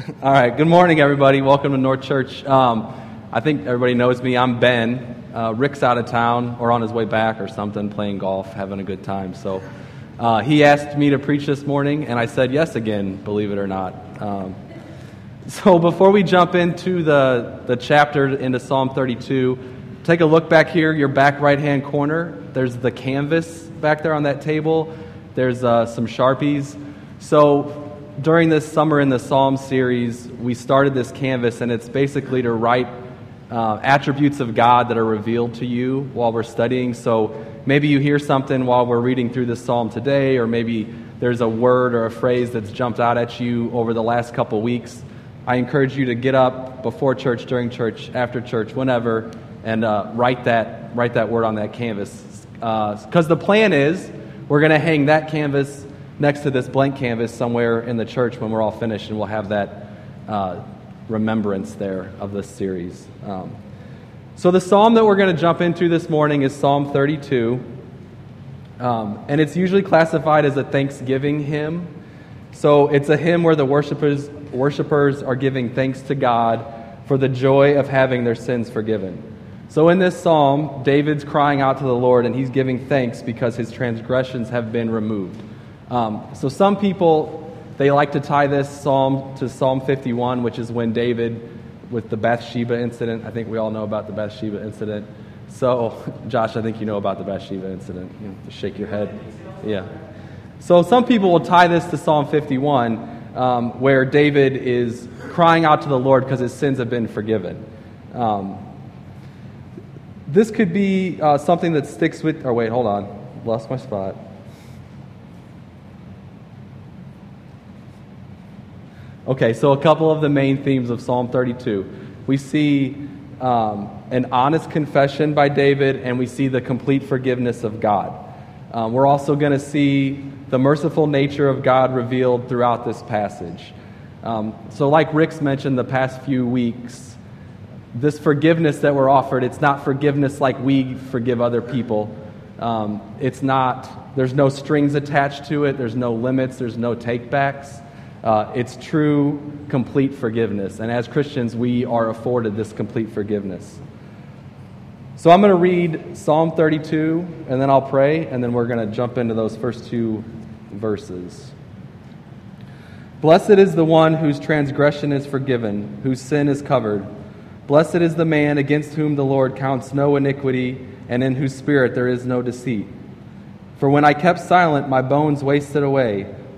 All right. Good morning, everybody. Welcome to North Church. Um, I think everybody knows me. I'm Ben. Uh, Rick's out of town or on his way back or something, playing golf, having a good time. So uh, he asked me to preach this morning, and I said yes again, believe it or not. Um, so before we jump into the, the chapter into Psalm 32, take a look back here, your back right hand corner. There's the canvas back there on that table. There's uh, some Sharpies. So during this summer in the Psalm series, we started this canvas, and it's basically to write uh, attributes of God that are revealed to you while we're studying. So maybe you hear something while we're reading through this psalm today, or maybe there's a word or a phrase that's jumped out at you over the last couple weeks. I encourage you to get up before church, during church, after church, whenever, and uh, write that write that word on that canvas. Because uh, the plan is we're going to hang that canvas next to this blank canvas somewhere in the church when we're all finished, and we'll have that uh, remembrance there of this series. Um, so, the psalm that we're going to jump into this morning is Psalm 32, um, and it's usually classified as a thanksgiving hymn. So, it's a hymn where the worshipers, worshipers are giving thanks to God for the joy of having their sins forgiven. So, in this psalm, David's crying out to the Lord, and he's giving thanks because his transgressions have been removed. Um, so some people, they like to tie this psalm to Psalm 51, which is when David, with the Bathsheba incident, I think we all know about the Bathsheba incident. So, Josh, I think you know about the Bathsheba incident. You to shake your head. Yeah. So some people will tie this to Psalm 51, um, where David is crying out to the Lord because his sins have been forgiven. Um, this could be uh, something that sticks with. Or wait, hold on, lost my spot. Okay, so a couple of the main themes of Psalm 32. We see um, an honest confession by David, and we see the complete forgiveness of God. Um, we're also going to see the merciful nature of God revealed throughout this passage. Um, so, like Rick's mentioned the past few weeks, this forgiveness that we're offered, it's not forgiveness like we forgive other people. Um, it's not, there's no strings attached to it, there's no limits, there's no takebacks. Uh, it's true, complete forgiveness. And as Christians, we are afforded this complete forgiveness. So I'm going to read Psalm 32, and then I'll pray, and then we're going to jump into those first two verses. Blessed is the one whose transgression is forgiven, whose sin is covered. Blessed is the man against whom the Lord counts no iniquity, and in whose spirit there is no deceit. For when I kept silent, my bones wasted away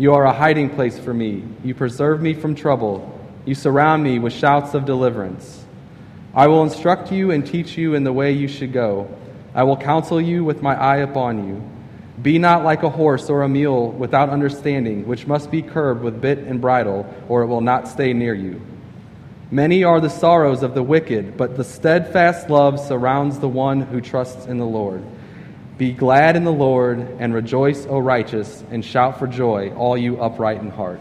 You are a hiding place for me. You preserve me from trouble. You surround me with shouts of deliverance. I will instruct you and teach you in the way you should go. I will counsel you with my eye upon you. Be not like a horse or a mule without understanding, which must be curbed with bit and bridle, or it will not stay near you. Many are the sorrows of the wicked, but the steadfast love surrounds the one who trusts in the Lord. Be glad in the Lord and rejoice, O righteous, and shout for joy, all you upright in heart.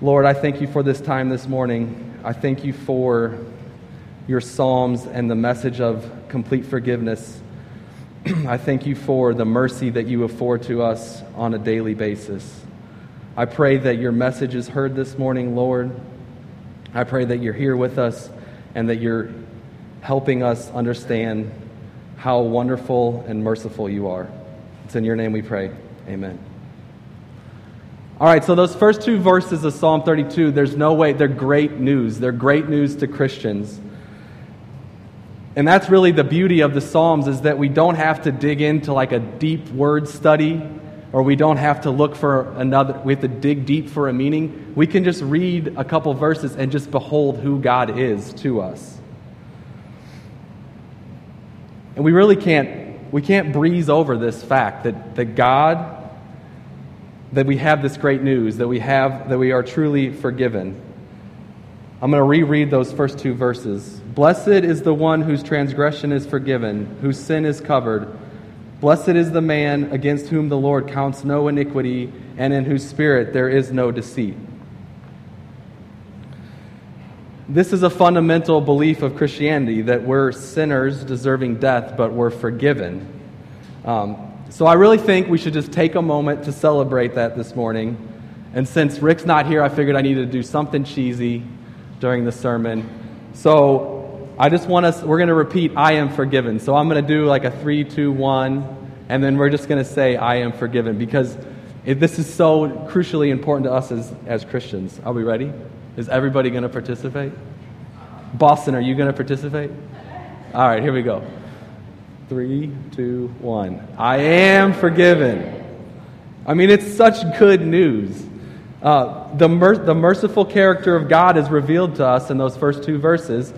Lord, I thank you for this time this morning. I thank you for your Psalms and the message of complete forgiveness. I thank you for the mercy that you afford to us on a daily basis. I pray that your message is heard this morning, Lord. I pray that you're here with us and that you're helping us understand how wonderful and merciful you are. It's in your name we pray. Amen. All right, so those first two verses of Psalm 32, there's no way, they're great news. They're great news to Christians. And that's really the beauty of the Psalms is that we don't have to dig into like a deep word study or we don't have to look for another, we have to dig deep for a meaning. We can just read a couple verses and just behold who God is to us. And we really can't, we can't breeze over this fact that, that God, that we have this great news, that we have that we are truly forgiven. I'm going to reread those first two verses. Blessed is the one whose transgression is forgiven, whose sin is covered. Blessed is the man against whom the Lord counts no iniquity, and in whose spirit there is no deceit. This is a fundamental belief of Christianity that we're sinners deserving death, but we're forgiven. Um, so I really think we should just take a moment to celebrate that this morning. And since Rick's not here, I figured I needed to do something cheesy during the sermon. So I just want us, we're going to repeat, I am forgiven. So I'm going to do like a three, two, one, and then we're just going to say, I am forgiven, because this is so crucially important to us as, as Christians. Are we ready? Is everybody going to participate? Boston, are you going to participate? All right, here we go. Three, two, one. I am forgiven. I mean, it's such good news. Uh, the, mer- the merciful character of God is revealed to us in those first two verses,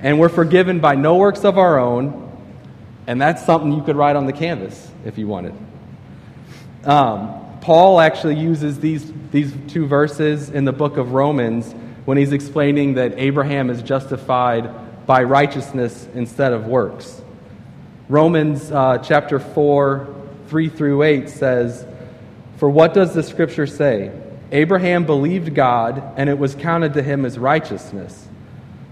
and we're forgiven by no works of our own, and that's something you could write on the canvas if you wanted. Um, Paul actually uses these, these two verses in the book of Romans when he's explaining that Abraham is justified by righteousness instead of works. Romans uh, chapter 4, 3 through 8 says, For what does the scripture say? Abraham believed God, and it was counted to him as righteousness.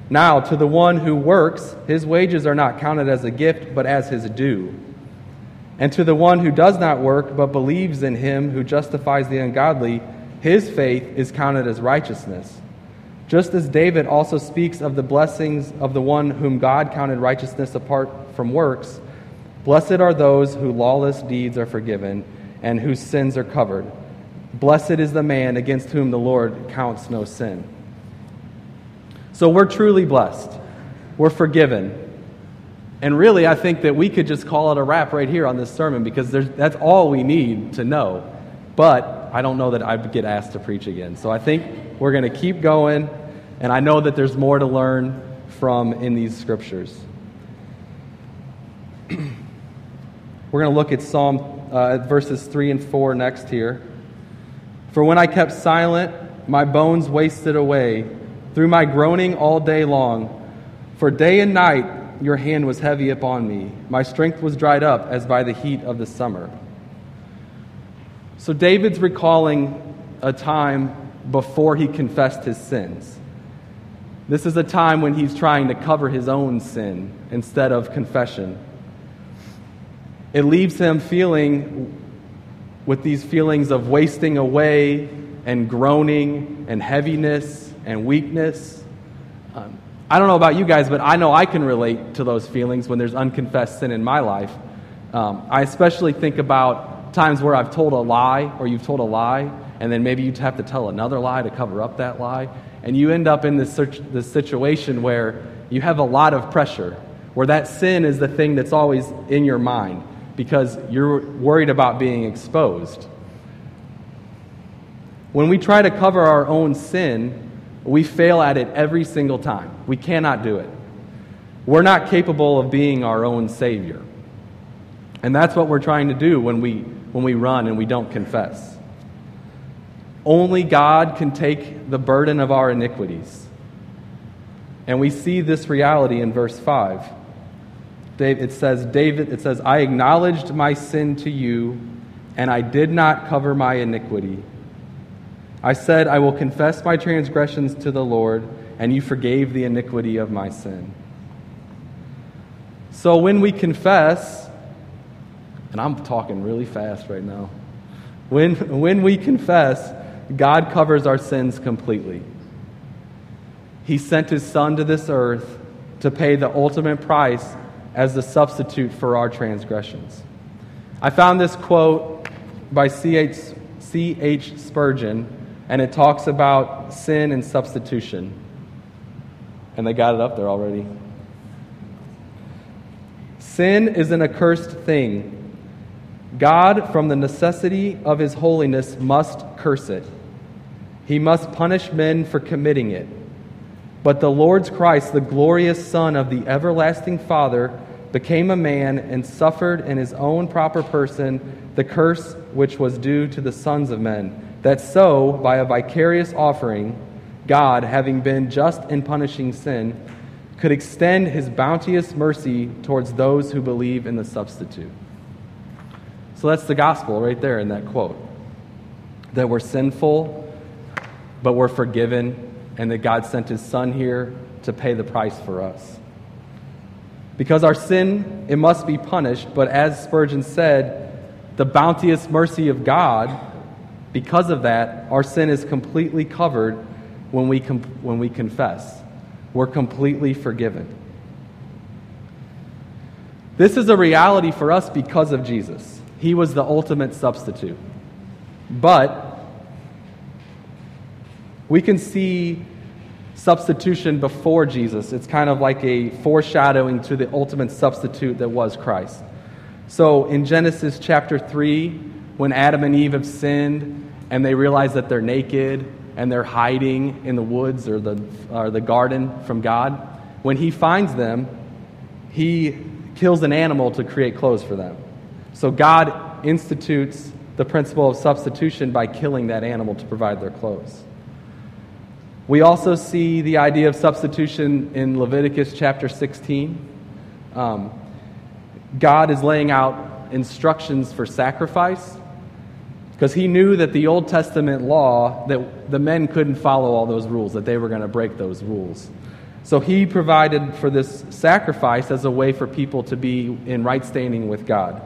Now, to the one who works, his wages are not counted as a gift, but as his due. And to the one who does not work, but believes in him who justifies the ungodly, his faith is counted as righteousness. Just as David also speaks of the blessings of the one whom God counted righteousness apart from works, blessed are those whose lawless deeds are forgiven and whose sins are covered. Blessed is the man against whom the Lord counts no sin. So we're truly blessed. We're forgiven. And really, I think that we could just call it a wrap right here on this sermon because that's all we need to know. But I don't know that I'd get asked to preach again. So I think we're going to keep going, and I know that there's more to learn from in these scriptures. we're going to look at Psalm uh, verses 3 and 4 next here. For when I kept silent, my bones wasted away through my groaning all day long. For day and night your hand was heavy upon me. My strength was dried up as by the heat of the summer. So David's recalling a time before he confessed his sins. This is a time when he's trying to cover his own sin instead of confession. It leaves him feeling with these feelings of wasting away and groaning and heaviness and weakness. I don't know about you guys, but I know I can relate to those feelings when there's unconfessed sin in my life. Um, I especially think about times where I've told a lie or you've told a lie, and then maybe you have to tell another lie to cover up that lie. And you end up in this, this situation where you have a lot of pressure, where that sin is the thing that's always in your mind because you're worried about being exposed. When we try to cover our own sin, we fail at it every single time. We cannot do it. We're not capable of being our own Savior. And that's what we're trying to do when we, when we run and we don't confess. Only God can take the burden of our iniquities. And we see this reality in verse 5 it says, David, it says, I acknowledged my sin to you, and I did not cover my iniquity. I said, I will confess my transgressions to the Lord, and you forgave the iniquity of my sin. So when we confess, and I'm talking really fast right now, when, when we confess, God covers our sins completely. He sent his Son to this earth to pay the ultimate price as the substitute for our transgressions. I found this quote by C.H. Spurgeon, and it talks about sin and substitution. And they got it up there already. Sin is an accursed thing. God, from the necessity of his holiness, must curse it. He must punish men for committing it. But the Lord's Christ, the glorious Son of the everlasting Father, became a man and suffered in his own proper person the curse which was due to the sons of men, that so, by a vicarious offering, God, having been just in punishing sin, could extend his bounteous mercy towards those who believe in the substitute. So that's the gospel right there in that quote. That we're sinful, but we're forgiven, and that God sent his son here to pay the price for us. Because our sin, it must be punished, but as Spurgeon said, the bounteous mercy of God, because of that, our sin is completely covered when we, com- when we confess. We're completely forgiven. This is a reality for us because of Jesus. He was the ultimate substitute. But we can see substitution before Jesus. It's kind of like a foreshadowing to the ultimate substitute that was Christ. So in Genesis chapter 3, when Adam and Eve have sinned and they realize that they're naked and they're hiding in the woods or the, or the garden from God, when he finds them, he kills an animal to create clothes for them. So God institutes the principle of substitution by killing that animal to provide their clothes. We also see the idea of substitution in Leviticus chapter 16. Um, God is laying out instructions for sacrifice because he knew that the Old Testament law, that the men couldn't follow all those rules, that they were going to break those rules. So he provided for this sacrifice as a way for people to be in right standing with God.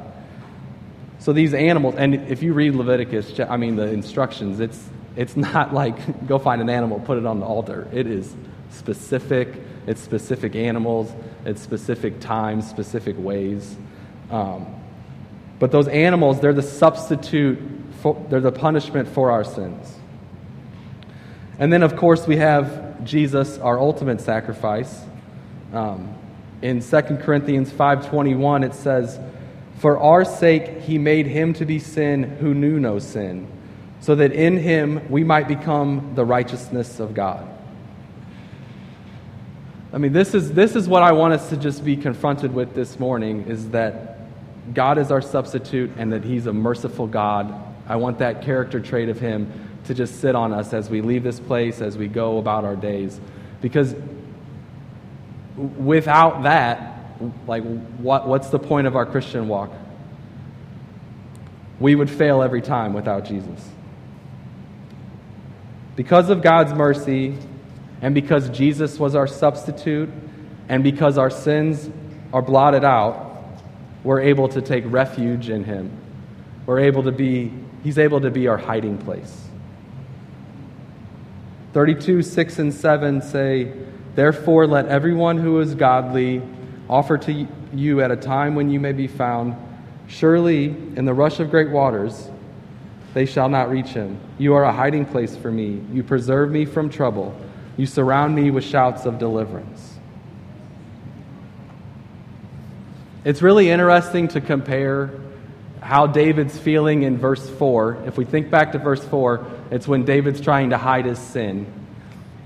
So these animals, and if you read Leviticus, I mean the instructions, it's it's not like go find an animal, put it on the altar. It is specific. It's specific animals. It's specific times, specific ways. Um, but those animals, they're the substitute. For, they're the punishment for our sins. And then, of course, we have Jesus, our ultimate sacrifice. Um, in 2 Corinthians 5:21, it says, "For our sake he made him to be sin who knew no sin." so that in him we might become the righteousness of God. I mean, this is, this is what I want us to just be confronted with this morning is that God is our substitute and that he's a merciful God. I want that character trait of him to just sit on us as we leave this place, as we go about our days. Because without that, like, what, what's the point of our Christian walk? We would fail every time without Jesus. Because of God's mercy, and because Jesus was our substitute, and because our sins are blotted out, we're able to take refuge in Him. We're able to be, He's able to be our hiding place. 32, 6 and 7 say, Therefore, let everyone who is godly offer to you at a time when you may be found. Surely, in the rush of great waters, they shall not reach him. You are a hiding place for me. You preserve me from trouble. You surround me with shouts of deliverance. It's really interesting to compare how David's feeling in verse 4. If we think back to verse 4, it's when David's trying to hide his sin.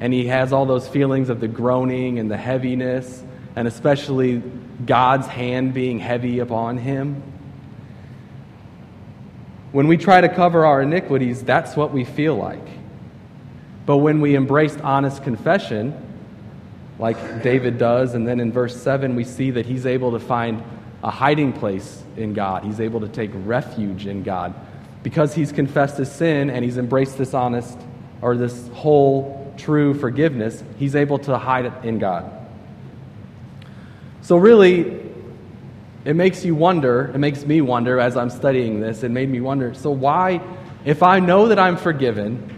And he has all those feelings of the groaning and the heaviness, and especially God's hand being heavy upon him. When we try to cover our iniquities, that's what we feel like. But when we embrace honest confession, like David does, and then in verse 7, we see that he's able to find a hiding place in God. He's able to take refuge in God. Because he's confessed his sin and he's embraced this honest or this whole true forgiveness, he's able to hide in God. So, really, it makes you wonder, it makes me wonder as I'm studying this, it made me wonder so, why, if I know that I'm forgiven,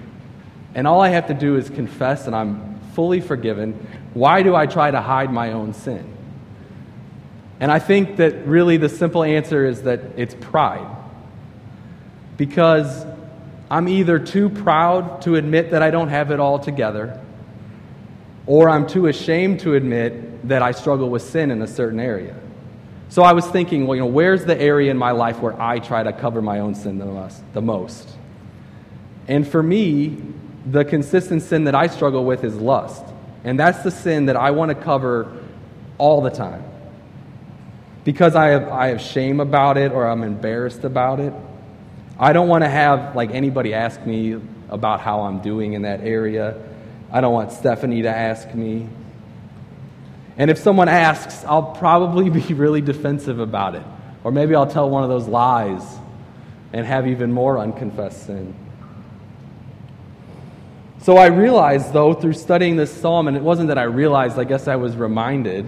and all I have to do is confess and I'm fully forgiven, why do I try to hide my own sin? And I think that really the simple answer is that it's pride. Because I'm either too proud to admit that I don't have it all together, or I'm too ashamed to admit that I struggle with sin in a certain area. So I was thinking, well, you know, where's the area in my life where I try to cover my own sin the most? The most? And for me, the consistent sin that I struggle with is lust. And that's the sin that I want to cover all the time. Because I have, I have shame about it or I'm embarrassed about it. I don't want to have like anybody ask me about how I'm doing in that area. I don't want Stephanie to ask me. And if someone asks, I'll probably be really defensive about it. Or maybe I'll tell one of those lies and have even more unconfessed sin. So I realized, though, through studying this psalm, and it wasn't that I realized, I guess I was reminded,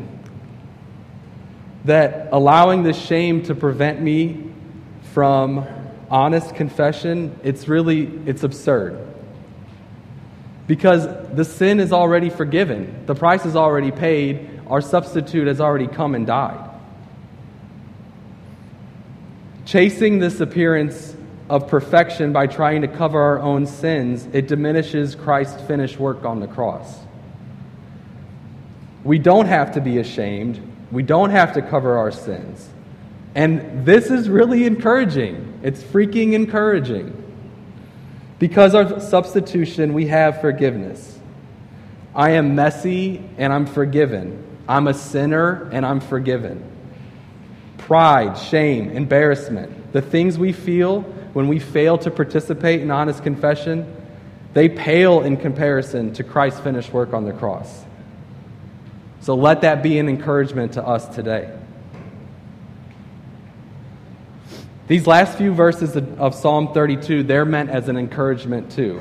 that allowing this shame to prevent me from honest confession, it's really, it's absurd. Because the sin is already forgiven. The price is already paid. Our substitute has already come and died. Chasing this appearance of perfection by trying to cover our own sins, it diminishes Christ's finished work on the cross. We don't have to be ashamed. We don't have to cover our sins. And this is really encouraging. It's freaking encouraging. Because of substitution, we have forgiveness. I am messy and I'm forgiven. I'm a sinner and I'm forgiven. Pride, shame, embarrassment, the things we feel when we fail to participate in honest confession, they pale in comparison to Christ's finished work on the cross. So let that be an encouragement to us today. These last few verses of Psalm 32, they're meant as an encouragement too.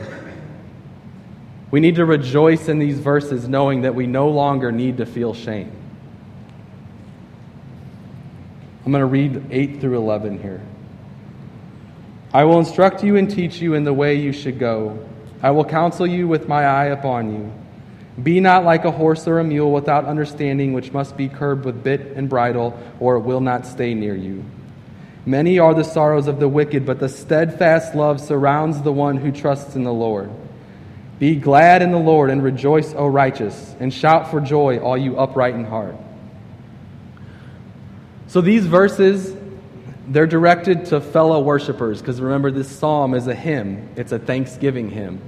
We need to rejoice in these verses knowing that we no longer need to feel shame. I'm going to read 8 through 11 here. I will instruct you and teach you in the way you should go. I will counsel you with my eye upon you. Be not like a horse or a mule without understanding, which must be curbed with bit and bridle, or it will not stay near you. Many are the sorrows of the wicked, but the steadfast love surrounds the one who trusts in the Lord. Be glad in the Lord and rejoice, O righteous, and shout for joy, all you upright in heart. So these verses they're directed to fellow worshipers because remember, this psalm is a hymn, it's a thanksgiving hymn.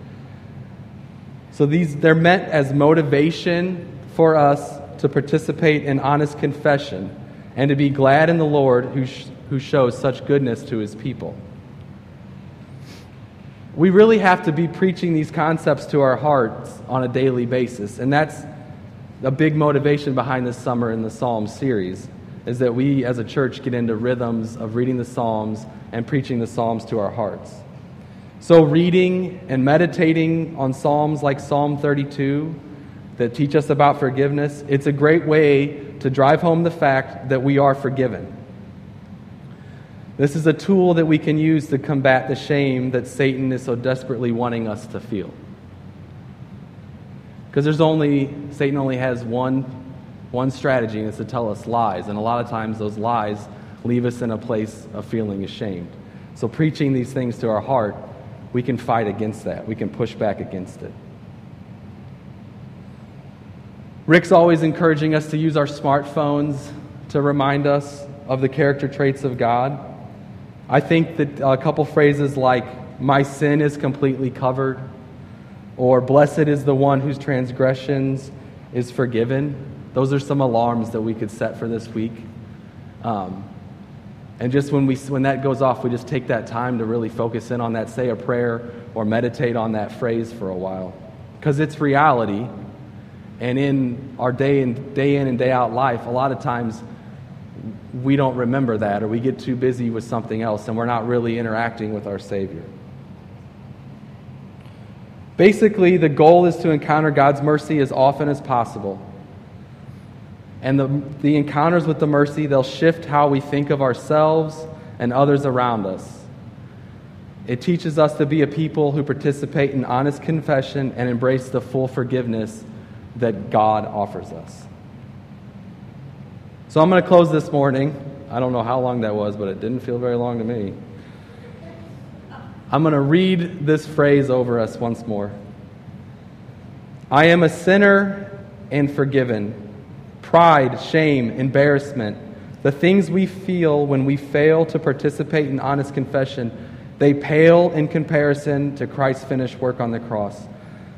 So these, they're meant as motivation for us to participate in honest confession and to be glad in the Lord who, sh- who shows such goodness to his people. We really have to be preaching these concepts to our hearts on a daily basis, and that's a big motivation behind this summer in the Psalm series is that we as a church get into rhythms of reading the Psalms and preaching the Psalms to our hearts. So, reading and meditating on Psalms like Psalm 32 that teach us about forgiveness, it's a great way to drive home the fact that we are forgiven. This is a tool that we can use to combat the shame that Satan is so desperately wanting us to feel. Because there's only, Satan only has one one strategy, and it's to tell us lies. And a lot of times, those lies leave us in a place of feeling ashamed. So, preaching these things to our heart, we can fight against that. We can push back against it. Rick's always encouraging us to use our smartphones to remind us of the character traits of God. I think that a couple phrases like, My sin is completely covered, or Blessed is the one whose transgressions is forgiven, those are some alarms that we could set for this week. Um, and just when, we, when that goes off, we just take that time to really focus in on that, say a prayer, or meditate on that phrase for a while. Because it's reality. And in our day in, day in and day out life, a lot of times we don't remember that, or we get too busy with something else, and we're not really interacting with our Savior. Basically, the goal is to encounter God's mercy as often as possible and the, the encounters with the mercy, they'll shift how we think of ourselves and others around us. It teaches us to be a people who participate in honest confession and embrace the full forgiveness that God offers us. So I'm going to close this morning. I don't know how long that was, but it didn't feel very long to me. I'm going to read this phrase over us once more. I am a sinner and forgiven pride, shame, embarrassment, the things we feel when we fail to participate in honest confession, they pale in comparison to Christ's finished work on the cross.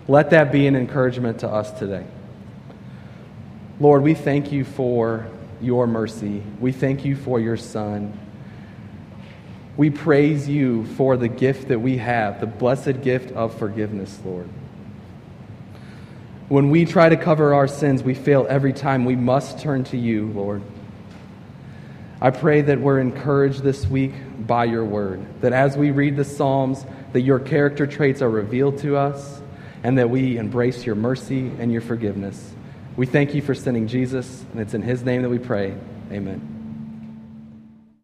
Let that be an encouragement to us today. Lord, we thank you for your mercy. We thank you for your Son. We praise you for the gift that we have, the blessed gift of forgiveness, Lord. When we try to cover our sins, we fail every time. We must turn to you, Lord. I pray that we're encouraged this week by your word, that as we read the Psalms, that your character traits are revealed to us, and that we embrace your mercy and your forgiveness. We thank you for sending Jesus, and it's in his name that we pray. Amen.